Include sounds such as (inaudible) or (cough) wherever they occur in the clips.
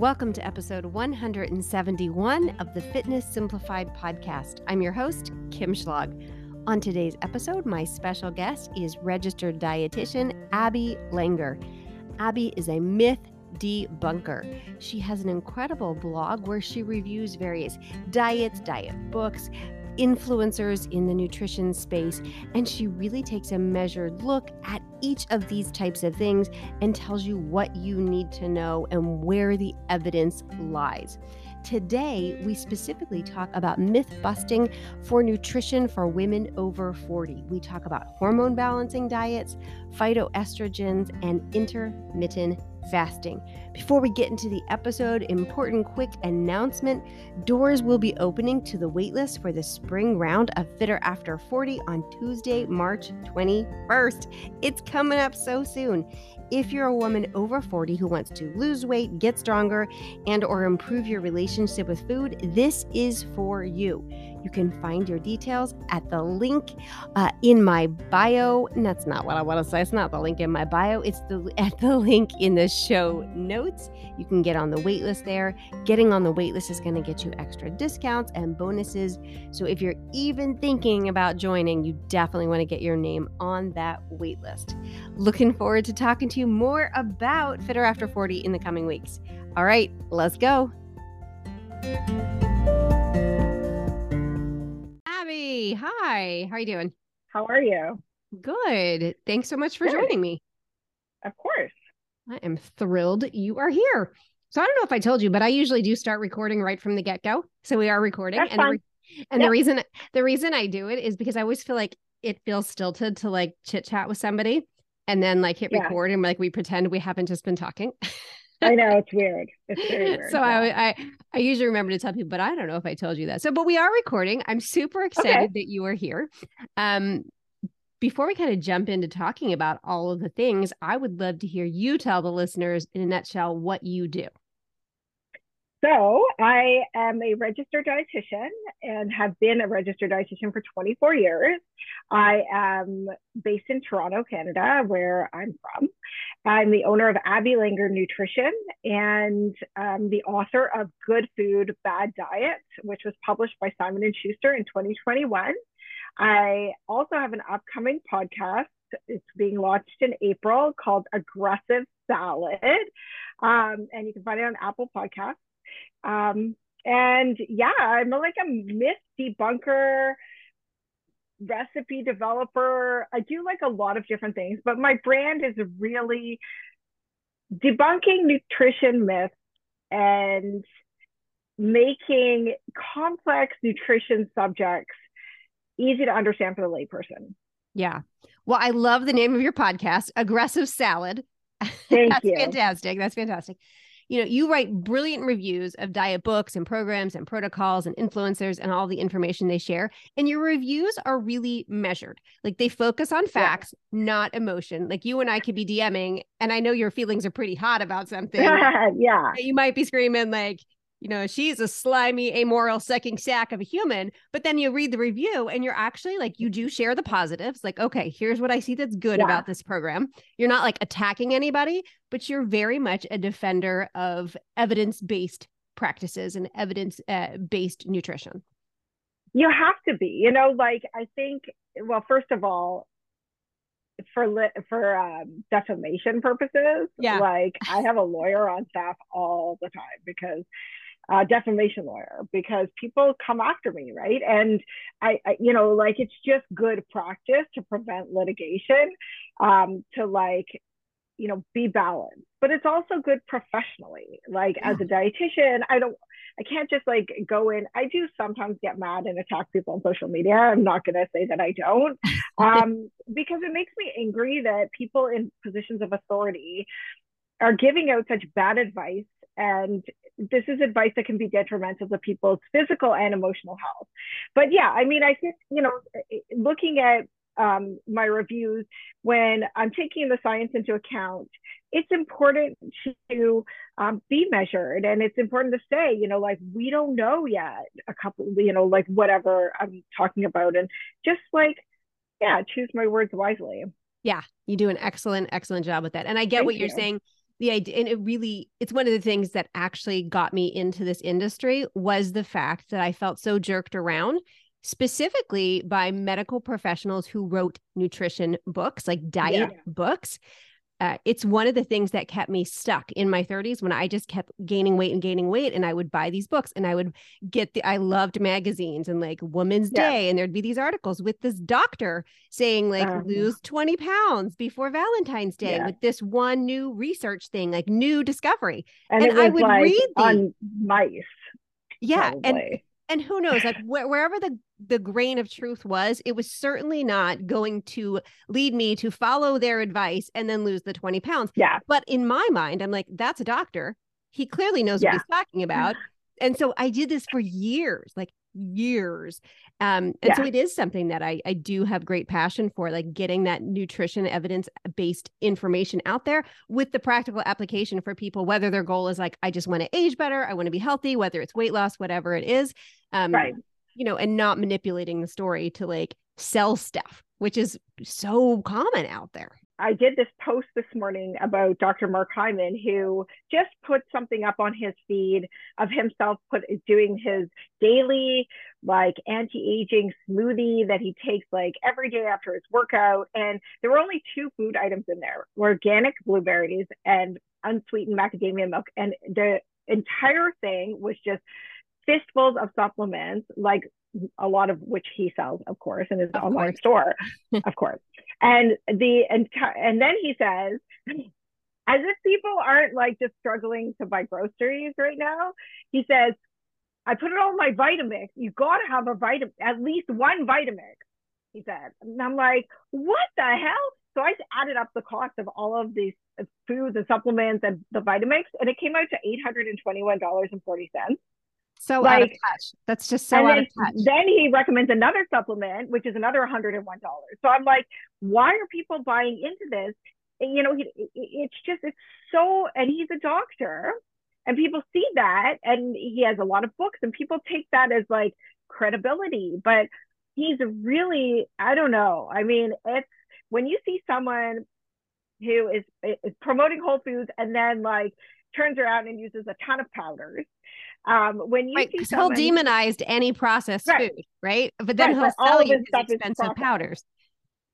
Welcome to episode 171 of the Fitness Simplified podcast. I'm your host, Kim Schlag. On today's episode, my special guest is registered dietitian Abby Langer. Abby is a myth debunker. She has an incredible blog where she reviews various diets, diet books, influencers in the nutrition space, and she really takes a measured look at each of these types of things and tells you what you need to know and where the evidence lies. Today, we specifically talk about myth busting for nutrition for women over 40. We talk about hormone balancing diets, phytoestrogens, and intermittent fasting. Before we get into the episode, important quick announcement doors will be opening to the waitlist for the spring round of Fitter After 40 on Tuesday, March 21st. It's coming up so soon. If you're a woman over 40 who wants to lose weight, get stronger, and or improve your relationship with food, this is for you. You can find your details at the link uh, in my bio. And that's not what I want to say. It's not the link in my bio. It's the (laughs) at the link in the show notes. You can get on the waitlist there. Getting on the waitlist is going to get you extra discounts and bonuses. So if you're even thinking about joining, you definitely want to get your name on that waitlist. Looking forward to talking to you more about Fitter After 40 in the coming weeks. All right, let's go. Hi. How are you doing? How are you? Good. Thanks so much for Good. joining me. Of course. I am thrilled you are here. So I don't know if I told you, but I usually do start recording right from the get go. So we are recording, That's and the, and yep. the reason the reason I do it is because I always feel like it feels stilted to like chit chat with somebody, and then like hit yeah. record and like we pretend we haven't just been talking. (laughs) I know it's weird. It's very weird. So. I, I I usually remember to tell people, but I don't know if I told you that. So, but we are recording. I'm super excited okay. that you are here. Um, before we kind of jump into talking about all of the things, I would love to hear you tell the listeners in a nutshell what you do. So, I am a registered dietitian and have been a registered dietitian for 24 years. I am based in Toronto, Canada, where I'm from. I'm the owner of Abby Langer Nutrition and um, the author of Good Food, Bad Diet, which was published by Simon and Schuster in 2021. I also have an upcoming podcast. It's being launched in April called Aggressive Salad, um, and you can find it on Apple Podcasts. Um, and yeah, I'm like a myth debunker, recipe developer. I do like a lot of different things, but my brand is really debunking nutrition myths and making complex nutrition subjects easy to understand for the layperson. Yeah. Well, I love the name of your podcast, Aggressive Salad. (laughs) Thank That's you. fantastic. That's fantastic you know, you write brilliant reviews of diet books and programs and protocols and influencers and all the information they share. And your reviews are really measured. Like they focus on facts, yeah. not emotion. Like you and I could be DMing, and I know your feelings are pretty hot about something. (laughs) yeah. You might be screaming, like, you know, she's a slimy, amoral, sucking sack of a human. But then you read the review and you're actually like, you do share the positives. Like, okay, here's what I see that's good yeah. about this program. You're not like attacking anybody, but you're very much a defender of evidence based practices and evidence uh, based nutrition. You have to be, you know, like I think, well, first of all, for li- for um, defamation purposes, yeah. like I have a lawyer on staff all the time because uh, defamation lawyer because people come after me, right? And I, I, you know, like it's just good practice to prevent litigation, um, to like, you know, be balanced. But it's also good professionally. Like yeah. as a dietitian, I don't, I can't just like go in. I do sometimes get mad and attack people on social media. I'm not going to say that I don't, (laughs) um, because it makes me angry that people in positions of authority are giving out such bad advice and this is advice that can be detrimental to people's physical and emotional health. But yeah, I mean, I think, you know, looking at um, my reviews, when I'm taking the science into account, it's important to um, be measured and it's important to say, you know, like we don't know yet a couple, you know, like whatever I'm talking about. And just like, yeah, choose my words wisely. Yeah, you do an excellent, excellent job with that. And I get Thank what you're you. saying the idea and it really it's one of the things that actually got me into this industry was the fact that I felt so jerked around specifically by medical professionals who wrote nutrition books, like diet yeah. books. Uh, it's one of the things that kept me stuck in my 30s when I just kept gaining weight and gaining weight. And I would buy these books and I would get the, I loved magazines and like Woman's yeah. Day. And there'd be these articles with this doctor saying, like, uh-huh. lose 20 pounds before Valentine's Day yeah. with this one new research thing, like new discovery. And, and I would like read these. on mice. Yeah. Probably. And and who knows like wh- wherever the the grain of truth was it was certainly not going to lead me to follow their advice and then lose the 20 pounds. Yeah. But in my mind i'm like that's a doctor. He clearly knows yeah. what he's talking about. (sighs) And so i did this for years. Like years. Um, and yeah. so it is something that I, I do have great passion for, like getting that nutrition evidence based information out there with the practical application for people, whether their goal is like, I just want to age better, I want to be healthy, whether it's weight loss, whatever it is. Um, right. You know, and not manipulating the story to like sell stuff, which is so common out there. I did this post this morning about Dr. Mark Hyman, who just put something up on his feed of himself put doing his daily like anti-aging smoothie that he takes like every day after his workout. And there were only two food items in there: organic blueberries and unsweetened macadamia milk. And the entire thing was just fistfuls of supplements, like a lot of which he sells, of course, in his of online course. store, (laughs) of course. And the and and then he says, as if people aren't like just struggling to buy groceries right now, he says, I put it all in my Vitamix. You got to have a vitamin, at least one Vitamix, he said. And I'm like, what the hell? So I added up the cost of all of these uh, foods and supplements and the Vitamix, and it came out to $821.40. So like, out of touch. That's just so out then, of touch. Then he recommends another supplement, which is another $101. So I'm like, why are people buying into this? And, you know, he, it's just, it's so, and he's a doctor and people see that and he has a lot of books and people take that as like credibility, but he's really, I don't know. I mean, it's when you see someone who is, is promoting Whole Foods and then like turns around and uses a ton of powders um, when you right, someone, he'll demonized any processed right, food, right? But then right, he'll sell you his expensive powders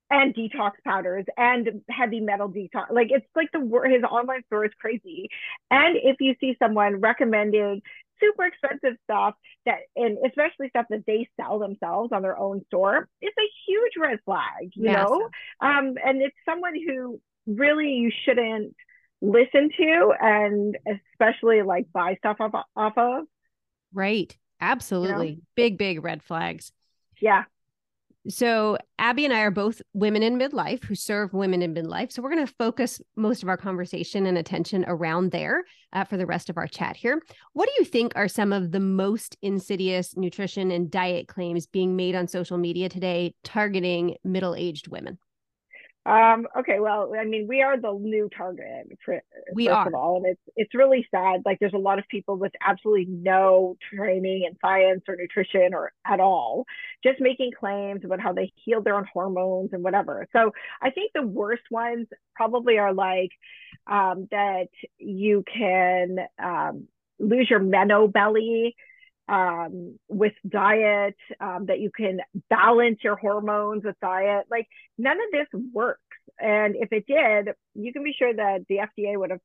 and detox powders and heavy metal detox. Like it's like the his online store is crazy. And if you see someone recommending super expensive stuff that and especially stuff that they sell themselves on their own store, it's a huge red flag, you know? Um, and it's someone who really you shouldn't listen to and especially like buy stuff off, off of. Right. Absolutely. You know? Big, big red flags. Yeah. So, Abby and I are both women in midlife who serve women in midlife. So, we're going to focus most of our conversation and attention around there uh, for the rest of our chat here. What do you think are some of the most insidious nutrition and diet claims being made on social media today targeting middle aged women? Um, okay, well, I mean, we are the new target for we first are. of all, and it's it's really sad. Like, there's a lot of people with absolutely no training in science or nutrition or at all, just making claims about how they healed their own hormones and whatever. So, I think the worst ones probably are like um, that you can um, lose your meno belly um, with diet, um, that you can balance your hormones with diet. Like none of this works. And if it did, you can be sure that the FDA would have,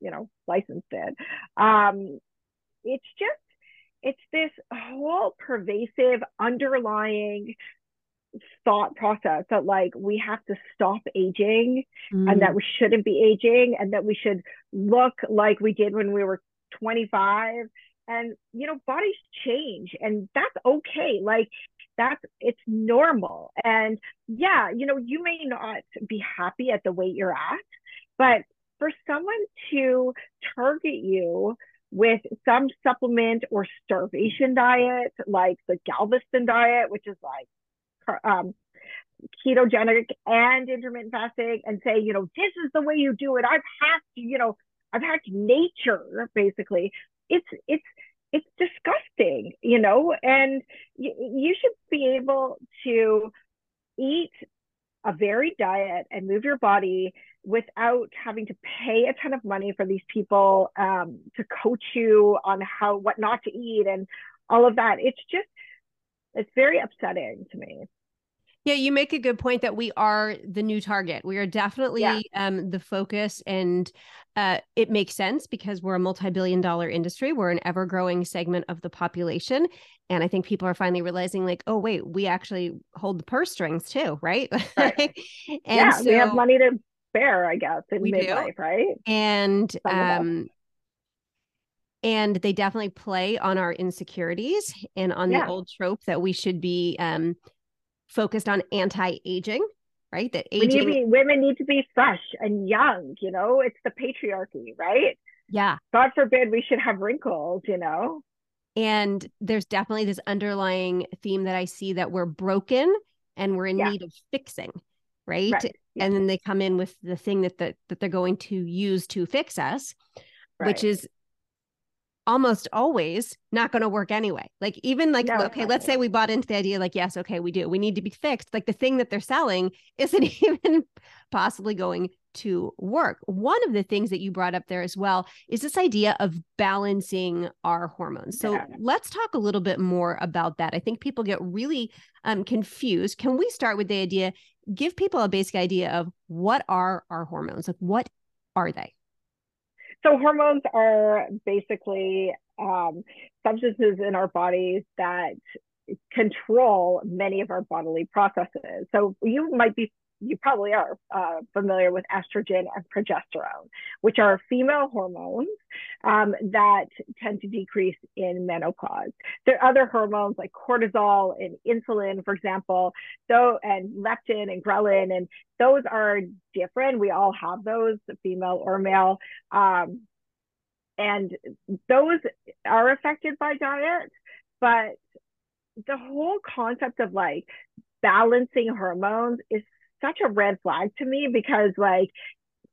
you know, licensed it. Um, it's just, it's this whole pervasive underlying thought process that like we have to stop aging mm. and that mm. we shouldn't be aging and that we should look like we did when we were 25 and you know bodies change and that's okay like that's it's normal. And yeah you know you may not be happy at the weight you're at but for someone to target you with some supplement or starvation diet like the galveston diet which is like um, ketogenic and intermittent fasting and say you know this is the way you do it. I've hacked you know i've hacked nature basically it's it's it's disgusting, you know, and y- you should be able to eat a varied diet and move your body without having to pay a ton of money for these people um, to coach you on how what not to eat and all of that. It's just it's very upsetting to me. Yeah, you make a good point that we are the new target. We are definitely yeah. um, the focus, and uh, it makes sense because we're a multi-billion dollar industry. We're an ever-growing segment of the population, and I think people are finally realizing, like, oh wait, we actually hold the purse strings too, right? right. (laughs) and yeah, so, we have money to spare, I guess, in midlife, do. right? And um, and they definitely play on our insecurities and on yeah. the old trope that we should be um focused on anti-aging right that aging be, women need to be fresh and young you know it's the patriarchy right yeah god forbid we should have wrinkles you know and there's definitely this underlying theme that i see that we're broken and we're in yeah. need of fixing right, right. Yeah. and then they come in with the thing that the, that they're going to use to fix us right. which is almost always not going to work anyway. Like even like no, okay, let's say we bought into the idea like yes, okay, we do. We need to be fixed. Like the thing that they're selling isn't (laughs) even possibly going to work. One of the things that you brought up there as well is this idea of balancing our hormones. So yeah. let's talk a little bit more about that. I think people get really um, confused. Can we start with the idea give people a basic idea of what are our hormones? Like what are they? So hormones are basically um, substances in our bodies that control many of our bodily processes. So you might be you probably are uh, familiar with estrogen and progesterone, which are female hormones um, that tend to decrease in menopause. There are other hormones like cortisol and insulin, for example, so and leptin and ghrelin, and those are different. We all have those, female or male. Um, and those are affected by diet, but the whole concept of like balancing hormones is such a red flag to me because like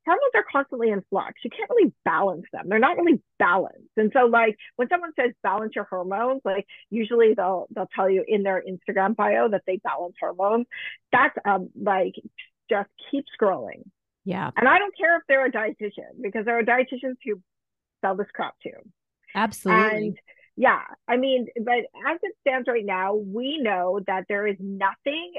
hormones are constantly in flux. You can't really balance them. They're not really balanced. And so like when someone says balance your hormones, like usually they'll they'll tell you in their Instagram bio that they balance hormones. That's um like just keep scrolling. Yeah. And I don't care if they're a dietitian because there are dietitians who sell this crap too. Absolutely. And yeah, I mean, but as it stands right now, we know that there is nothing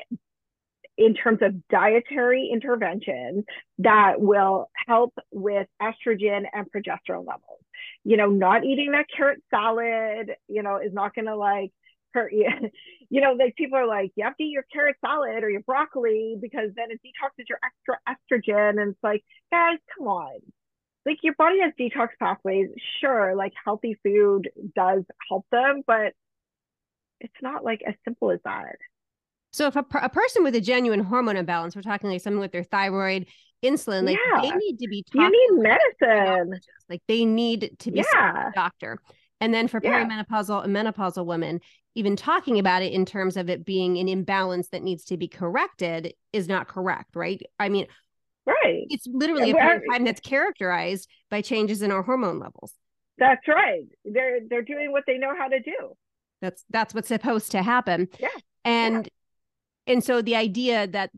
in terms of dietary intervention that will help with estrogen and progesterone levels. You know, not eating that carrot salad, you know, is not going to like hurt you. (laughs) you know, like people are like, you have to eat your carrot salad or your broccoli because then it detoxes your extra estrogen. And it's like, guys, come on. Like your body has detox pathways. Sure, like healthy food does help them, but it's not like as simple as that. So if a, a person with a genuine hormone imbalance, we're talking like someone with their thyroid, insulin, like yeah. they need to be you need medicine. Like they need to be yeah. a doctor. And then for yeah. perimenopausal and menopausal women, even talking about it in terms of it being an imbalance that needs to be corrected is not correct, right? I mean, right. It's literally a period of time that's characterized by changes in our hormone levels. That's right. They're they're doing what they know how to do. That's that's what's supposed to happen. Yeah. And and so the idea that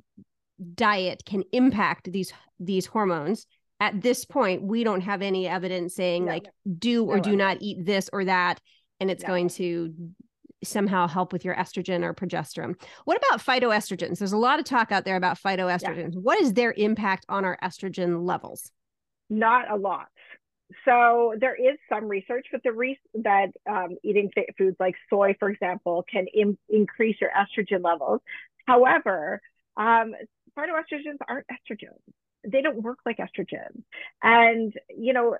diet can impact these these hormones at this point we don't have any evidence saying no, like no. do or no, do not eat this or that and it's going to somehow help with your estrogen or progesterone. What about phytoestrogens? There's a lot of talk out there about phytoestrogens. Yeah. What is their impact on our estrogen levels? Not a lot. So there is some research, but the re- that um, eating foods like soy, for example, can Im- increase your estrogen levels. However, um, phytoestrogens aren't estrogens. They don't work like estrogens. And, you know,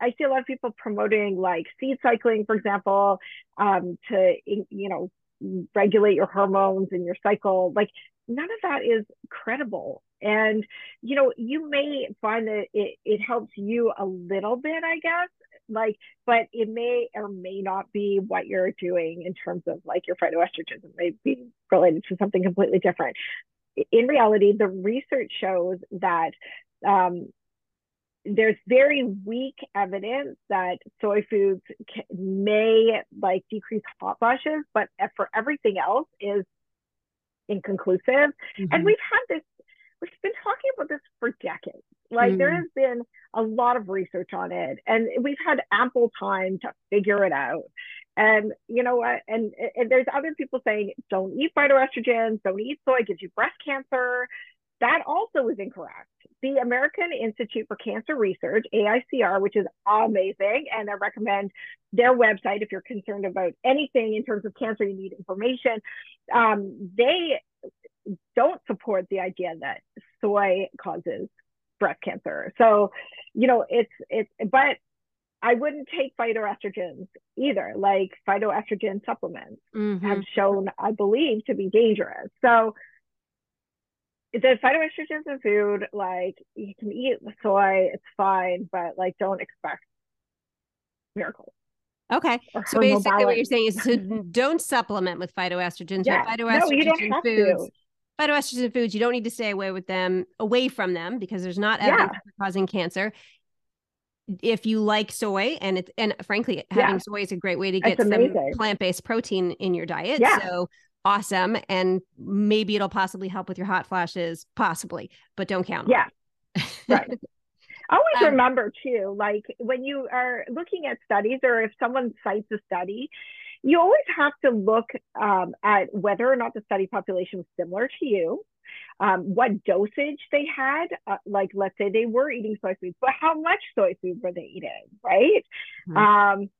I see a lot of people promoting like seed cycling, for example, um, to, you know, regulate your hormones and your cycle. Like none of that is credible. And, you know, you may find that it, it helps you a little bit, I guess, like but it may or may not be what you're doing in terms of like your phytoestrogens. It may be related to something completely different. In reality the research shows that um, there's very weak evidence that soy foods can, may like decrease hot flashes but for everything else is inconclusive. Mm-hmm. and we've had this we've been talking about this for decades. Like mm. there has been a lot of research on it, and we've had ample time to figure it out. And you know what? And, and there's other people saying don't eat phytoestrogens, don't eat soy, gives you breast cancer. That also is incorrect. The American Institute for Cancer Research, AICR, which is amazing, and I recommend their website if you're concerned about anything in terms of cancer, you need information. Um, they don't support the idea that soy causes breast cancer. So, you know, it's it's but I wouldn't take phytoestrogens either. Like phytoestrogen supplements mm-hmm. have shown, I believe, to be dangerous. So the phytoestrogens in food, like you can eat the soy, it's fine, but like don't expect miracles. Okay. So basically what you're saying is to (laughs) (laughs) don't supplement with phytoestrogens, yeah. phytoestrogens no, in foods. To. Phytoestrogen foods, you don't need to stay away with them, away from them because there's not evidence yeah. causing cancer. If you like soy and it's and frankly, having yeah. soy is a great way to get some plant-based protein in your diet. Yeah. So awesome. And maybe it'll possibly help with your hot flashes, possibly, but don't count. Yeah. right. (laughs) Always um, remember too, like when you are looking at studies or if someone cites a study, you always have to look um, at whether or not the study population was similar to you, um, what dosage they had. Uh, like, let's say they were eating soy foods, but how much soy food were they eating, right? Mm-hmm. Um,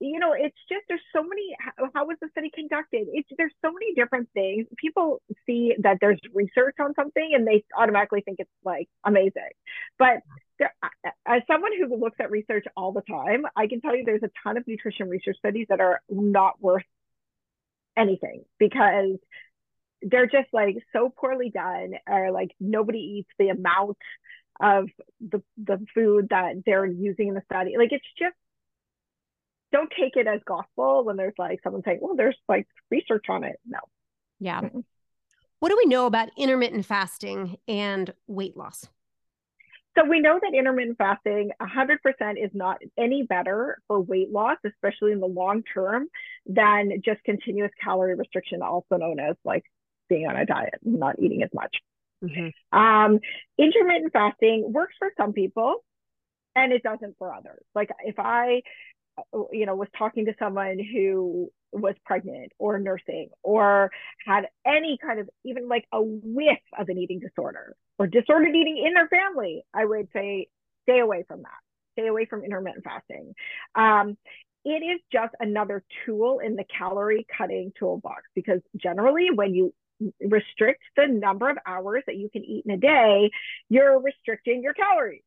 you know, it's just there's so many. How, how was the study conducted? It's there's so many different things. People see that there's research on something and they automatically think it's like amazing, but there, as someone who looks at research all the time, I can tell you there's a ton of nutrition research studies that are not worth anything because they're just like so poorly done or like nobody eats the amount of the the food that they're using in the study. Like it's just don't take it as gospel when there's like someone saying, well, there's like research on it. No. Yeah. Mm-hmm. What do we know about intermittent fasting and weight loss? So we know that intermittent fasting 100% is not any better for weight loss, especially in the long term, than just continuous calorie restriction, also known as like being on a diet, not eating as much. Mm-hmm. Um, intermittent fasting works for some people and it doesn't for others. Like if I you know, was talking to someone who was pregnant or nursing or had any kind of even like a whiff of an eating disorder or disordered eating in their family, I would say stay away from that. Stay away from intermittent fasting. Um, it is just another tool in the calorie cutting toolbox because generally when you restrict the number of hours that you can eat in a day, you're restricting your calories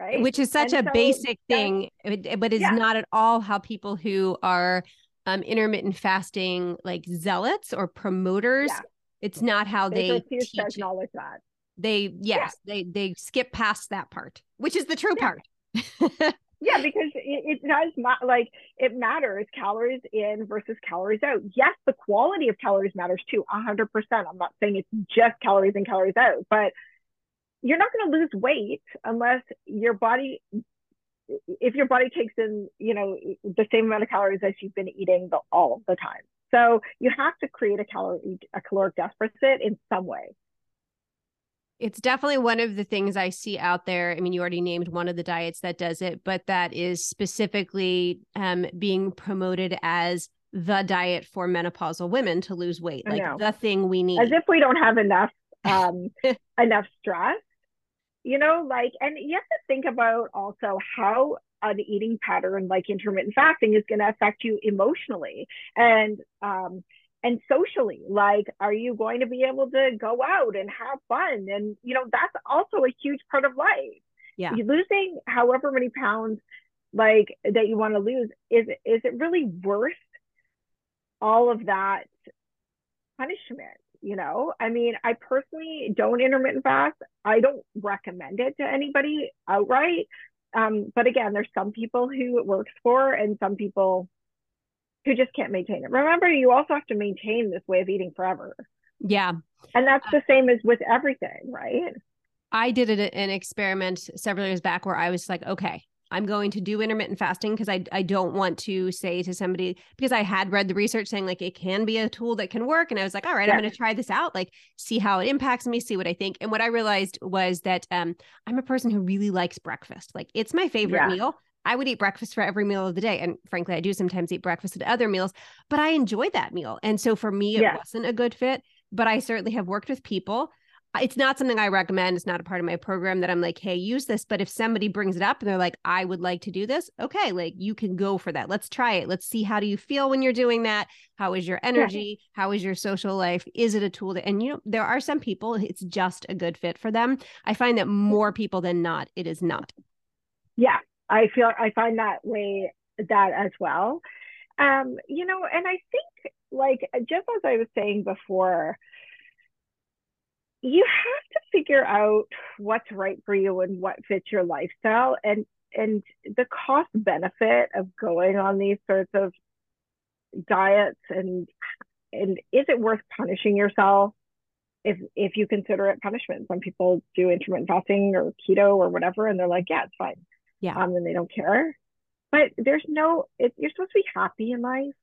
right? Which is such and a so basic thing, but is yeah. not at all how people who are um, intermittent fasting like zealots or promoters. Yeah. It's not how they, they teach to acknowledge that. They yes, yeah. they they skip past that part, which is the true part. (laughs) yeah, because it, it does ma- like it matters calories in versus calories out. Yes, the quality of calories matters too, hundred percent. I'm not saying it's just calories in calories out, but you're not going to lose weight unless your body if your body takes in you know the same amount of calories as you've been eating the, all of the time so you have to create a calorie a caloric deficit in some way it's definitely one of the things I see out there. I mean, you already named one of the diets that does it, but that is specifically um, being promoted as the diet for menopausal women to lose weight, like the thing we need. As if we don't have enough um, (laughs) enough stress you know like and you have to think about also how an eating pattern like intermittent fasting is going to affect you emotionally and um and socially. Like are you going to be able to go out and have fun? And you know that's also a huge part of life. Yeah. You're losing however many pounds like that you want to lose is is it really worth all of that punishment you know i mean i personally don't intermittent fast. I don't recommend it to anybody outright. Um, but again there's some people who it works for and some people who just can't maintain it. Remember you also have to maintain this way of eating forever. Yeah. And that's the same as with everything right? I did an experiment several years back where i was like okay I'm going to do intermittent fasting because I, I don't want to say to somebody because I had read the research saying like it can be a tool that can work. And I was like, all right, yeah. I'm going to try this out, like see how it impacts me, see what I think. And what I realized was that um, I'm a person who really likes breakfast. Like it's my favorite yeah. meal. I would eat breakfast for every meal of the day. And frankly, I do sometimes eat breakfast at other meals, but I enjoy that meal. And so for me, it yeah. wasn't a good fit, but I certainly have worked with people it's not something I recommend. It's not a part of my program that I'm like, hey, use this. But if somebody brings it up and they're like, I would like to do this, okay, like you can go for that. Let's try it. Let's see how do you feel when you're doing that? How is your energy? Yeah. How is your social life? Is it a tool that and you know, there are some people it's just a good fit for them. I find that more people than not, it is not. Yeah. I feel I find that way that as well. Um, you know, and I think like just as I was saying before, you have to figure out what's right for you and what fits your lifestyle and and the cost benefit of going on these sorts of diets and and is it worth punishing yourself if if you consider it punishment? Some people do intermittent fasting or keto or whatever and they're like yeah it's fine. Yeah. Um and they don't care. But there's no it, you're supposed to be happy in life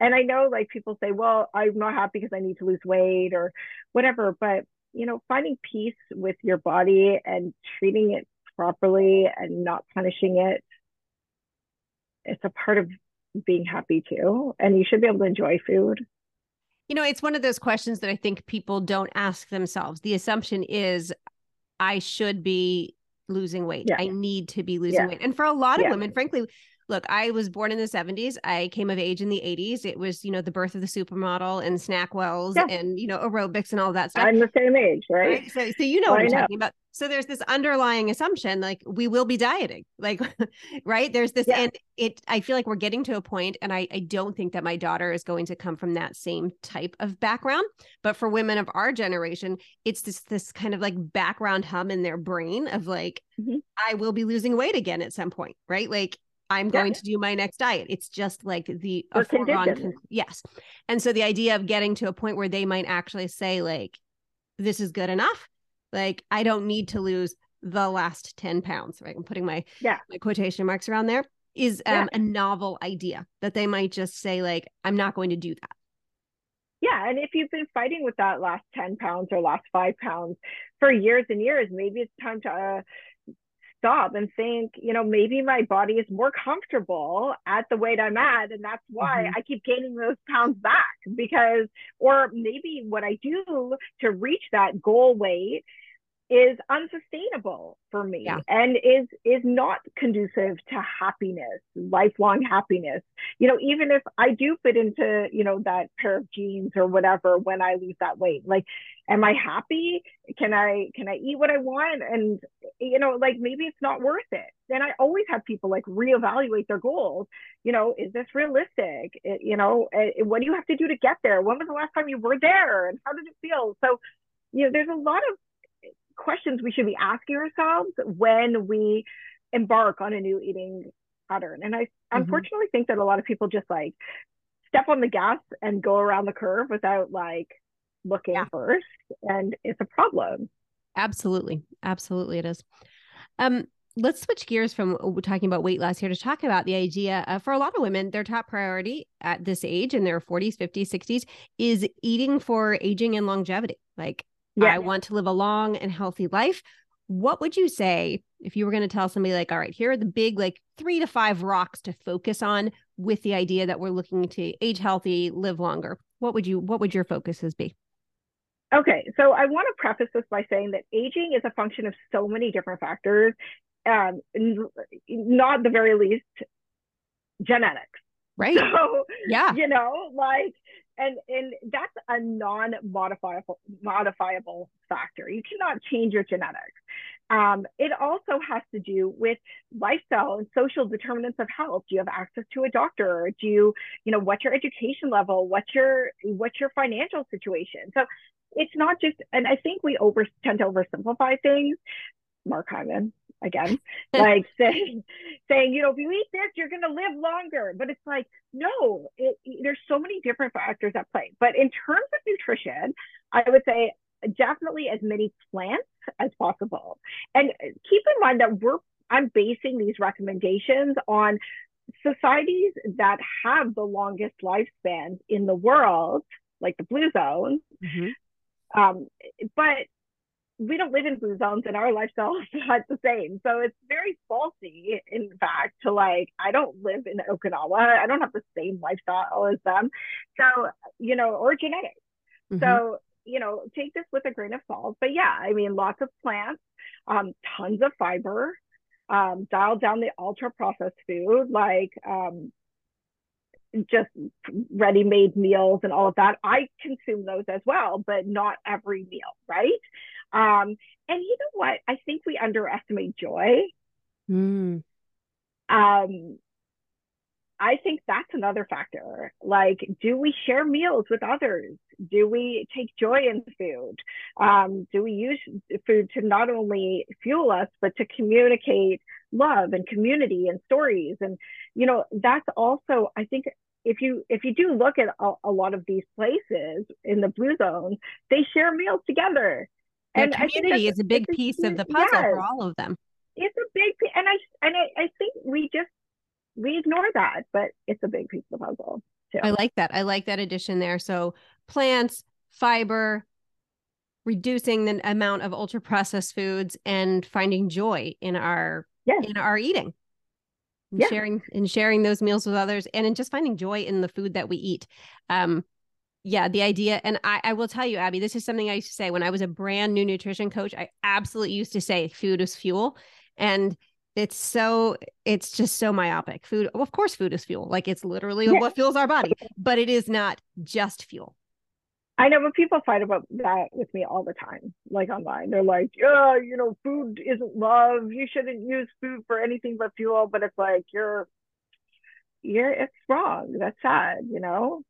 and I know like people say, well, I'm not happy because I need to lose weight or whatever, but you know, finding peace with your body and treating it properly and not punishing it, it's a part of being happy too. And you should be able to enjoy food. You know, it's one of those questions that I think people don't ask themselves. The assumption is I should be losing weight. Yeah. I need to be losing yeah. weight. And for a lot of yeah. women, frankly, look, I was born in the 70s. I came of age in the 80s. It was, you know, the birth of the supermodel and SnackWells yeah. and, you know, aerobics and all that stuff. I'm the same age, right? right? So, so you know what I'm know. talking about. So there's this underlying assumption like we will be dieting, like, (laughs) right? There's this, yeah. and it, I feel like we're getting to a point, and I, I don't think that my daughter is going to come from that same type of background. But for women of our generation, it's this, this kind of like background hum in their brain of like, mm-hmm. I will be losing weight again at some point, right? Like, I'm going to do my next diet. It's just like the a foregone con- yes. And so the idea of getting to a point where they might actually say like this is good enough. Like I don't need to lose the last 10 pounds, right? I'm putting my yeah. my quotation marks around there is um, yeah. a novel idea that they might just say like I'm not going to do that. Yeah, and if you've been fighting with that last 10 pounds or last 5 pounds for years and years, maybe it's time to uh, stop and think, you know, maybe my body is more comfortable at the weight I'm at. And that's why mm-hmm. I keep gaining those pounds back because, or maybe what I do to reach that goal weight is unsustainable for me yeah. and is is not conducive to happiness lifelong happiness. You know even if i do fit into you know that pair of jeans or whatever when i lose that weight like am i happy? Can i can i eat what i want? And you know like maybe it's not worth it. Then i always have people like reevaluate their goals. You know is this realistic? It, you know it, what do you have to do to get there? When was the last time you were there? And how did it feel? So you know there's a lot of questions we should be asking ourselves when we embark on a new eating pattern. And I mm-hmm. unfortunately think that a lot of people just like step on the gas and go around the curve without like looking yeah. first. And it's a problem. Absolutely. Absolutely it is. Um, let's switch gears from uh, talking about weight loss here to talk about the idea of, for a lot of women their top priority at this age in their 40s 50s 60s is eating for aging and longevity like yeah. I want to live a long and healthy life. What would you say if you were going to tell somebody like, all right, here are the big like three to five rocks to focus on with the idea that we're looking to age healthy, live longer? What would you what would your focuses be? Okay, so I want to preface this by saying that aging is a function of so many different factors, um, not the very least genetics. Right. So, yeah. You know, like and and that's a non-modifiable modifiable factor. You cannot change your genetics. Um, it also has to do with lifestyle and social determinants of health. Do you have access to a doctor? Do you, you know, what's your education level? What's your what's your financial situation? So it's not just, and I think we over tend to oversimplify things. Mark Hyman, again, (laughs) like saying, saying, you know, if you eat this, you're going to live longer. But it's like, no, it, there's so many different factors at play. But in terms of nutrition, I would say definitely as many plants as possible. And keep in mind that we're I'm basing these recommendations on societies that have the longest lifespans in the world, like the blue zone. Mm-hmm. Um, but we don't live in blue zones and our lifestyle is (laughs) not the same. So it's very faulty, in fact, to like, I don't live in Okinawa. I don't have the same lifestyle as them. So, you know, or genetics. Mm-hmm. So, you know, take this with a grain of salt. But yeah, I mean, lots of plants, um, tons of fiber, um, dial down the ultra processed food, like um, just ready made meals and all of that. I consume those as well, but not every meal, right? Um, and you know what? I think we underestimate joy. Mm. Um, I think that's another factor. Like, do we share meals with others? Do we take joy in food? Um, do we use food to not only fuel us, but to communicate love and community and stories? And, you know, that's also, I think, if you if you do look at a, a lot of these places in the blue zone, they share meals together. And community is a big piece of the puzzle yes, for all of them. It's a big and I and I, I think we just we ignore that, but it's a big piece of the puzzle too. I like that. I like that addition there. So plants, fiber, reducing the amount of ultra processed foods and finding joy in our yes. in our eating. And yeah. sharing and sharing those meals with others and in just finding joy in the food that we eat. Um yeah, the idea, and I, I will tell you, Abby, this is something I used to say when I was a brand new nutrition coach. I absolutely used to say food is fuel. And it's so it's just so myopic. Food of course food is fuel. Like it's literally yeah. what fuels our body (laughs) but it is not just fuel. I know but people fight about that with me all the time like online. They're like yeah you know food isn't love. You shouldn't use food for anything but fuel. But it's like you're you're it's wrong. That's sad you know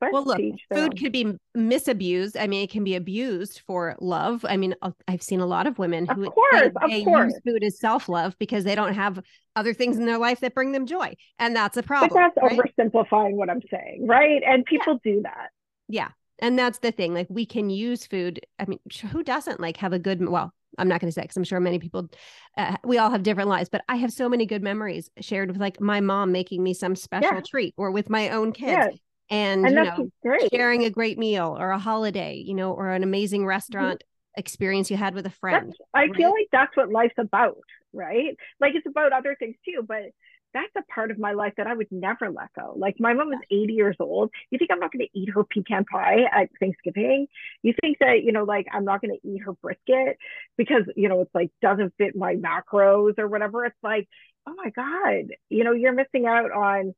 well, look, food could be misabused. I mean, it can be abused for love. I mean, I've seen a lot of women who of course, they, of course. use food as self love because they don't have other things in their life that bring them joy, and that's a problem. But that's right? oversimplifying what I'm saying, right? And people yeah. do that. Yeah, and that's the thing. Like, we can use food. I mean, who doesn't like have a good? Well, I'm not going to say because I'm sure many people, uh, we all have different lives, but I have so many good memories shared with like my mom making me some special yeah. treat or with my own kids. Yeah and, and you know great. sharing a great meal or a holiday you know or an amazing mm-hmm. restaurant mm-hmm. experience you had with a friend that's, i right? feel like that's what life's about right like it's about other things too but that's a part of my life that I would never let go. Like my mom is 80 years old. You think I'm not going to eat her pecan pie at Thanksgiving? You think that, you know, like I'm not going to eat her brisket because, you know, it's like doesn't fit my macros or whatever. It's like, oh my God, you know, you're missing out on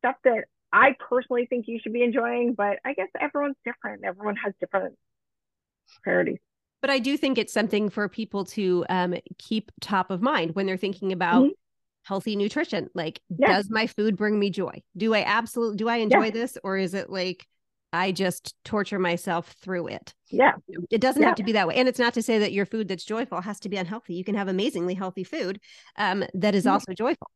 stuff that I personally think you should be enjoying, but I guess everyone's different. Everyone has different priorities. But I do think it's something for people to um, keep top of mind when they're thinking about mm-hmm. healthy nutrition. Like, yeah. does my food bring me joy? Do I absolutely do I enjoy yeah. this, or is it like I just torture myself through it? Yeah, it doesn't yeah. have to be that way. And it's not to say that your food that's joyful has to be unhealthy. You can have amazingly healthy food um, that is mm-hmm. also joyful.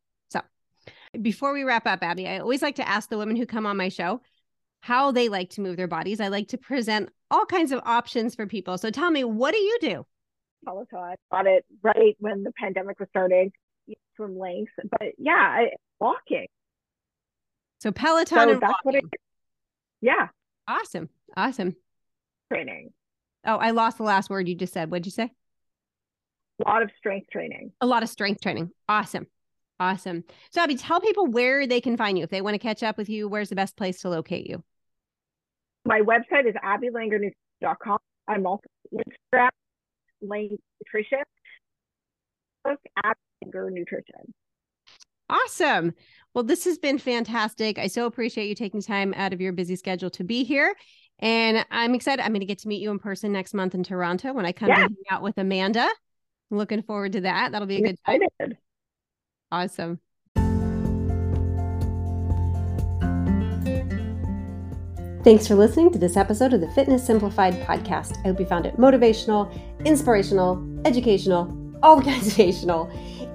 Before we wrap up, Abby, I always like to ask the women who come on my show how they like to move their bodies. I like to present all kinds of options for people. So tell me, what do you do? Peloton. I got it right when the pandemic was starting. Swim lengths, but yeah, I, walking. So Peloton so and that's walking. What yeah. Awesome. Awesome. Training. Oh, I lost the last word you just said. What'd you say? A lot of strength training. A lot of strength training. Awesome. Awesome. So, Abby, tell people where they can find you. If they want to catch up with you, where's the best place to locate you? My website is abbylangernutrition.com. I'm also Instagram, Lane Nutrition, Abby Langer Nutrition. Awesome. Well, this has been fantastic. I so appreciate you taking time out of your busy schedule to be here. And I'm excited. I'm going to get to meet you in person next month in Toronto when I come yeah. to hang out with Amanda. I'm looking forward to that. That'll be a I'm good excited. time. Awesome. Thanks for listening to this episode of the Fitness Simplified podcast. I hope you found it motivational, inspirational, educational, (laughs) educational.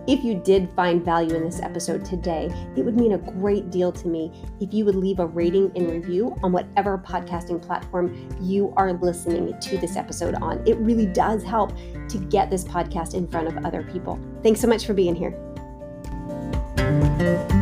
If you did find value in this episode today, it would mean a great deal to me if you would leave a rating and review on whatever podcasting platform you are listening to this episode on. It really does help to get this podcast in front of other people. Thanks so much for being here. Thank you.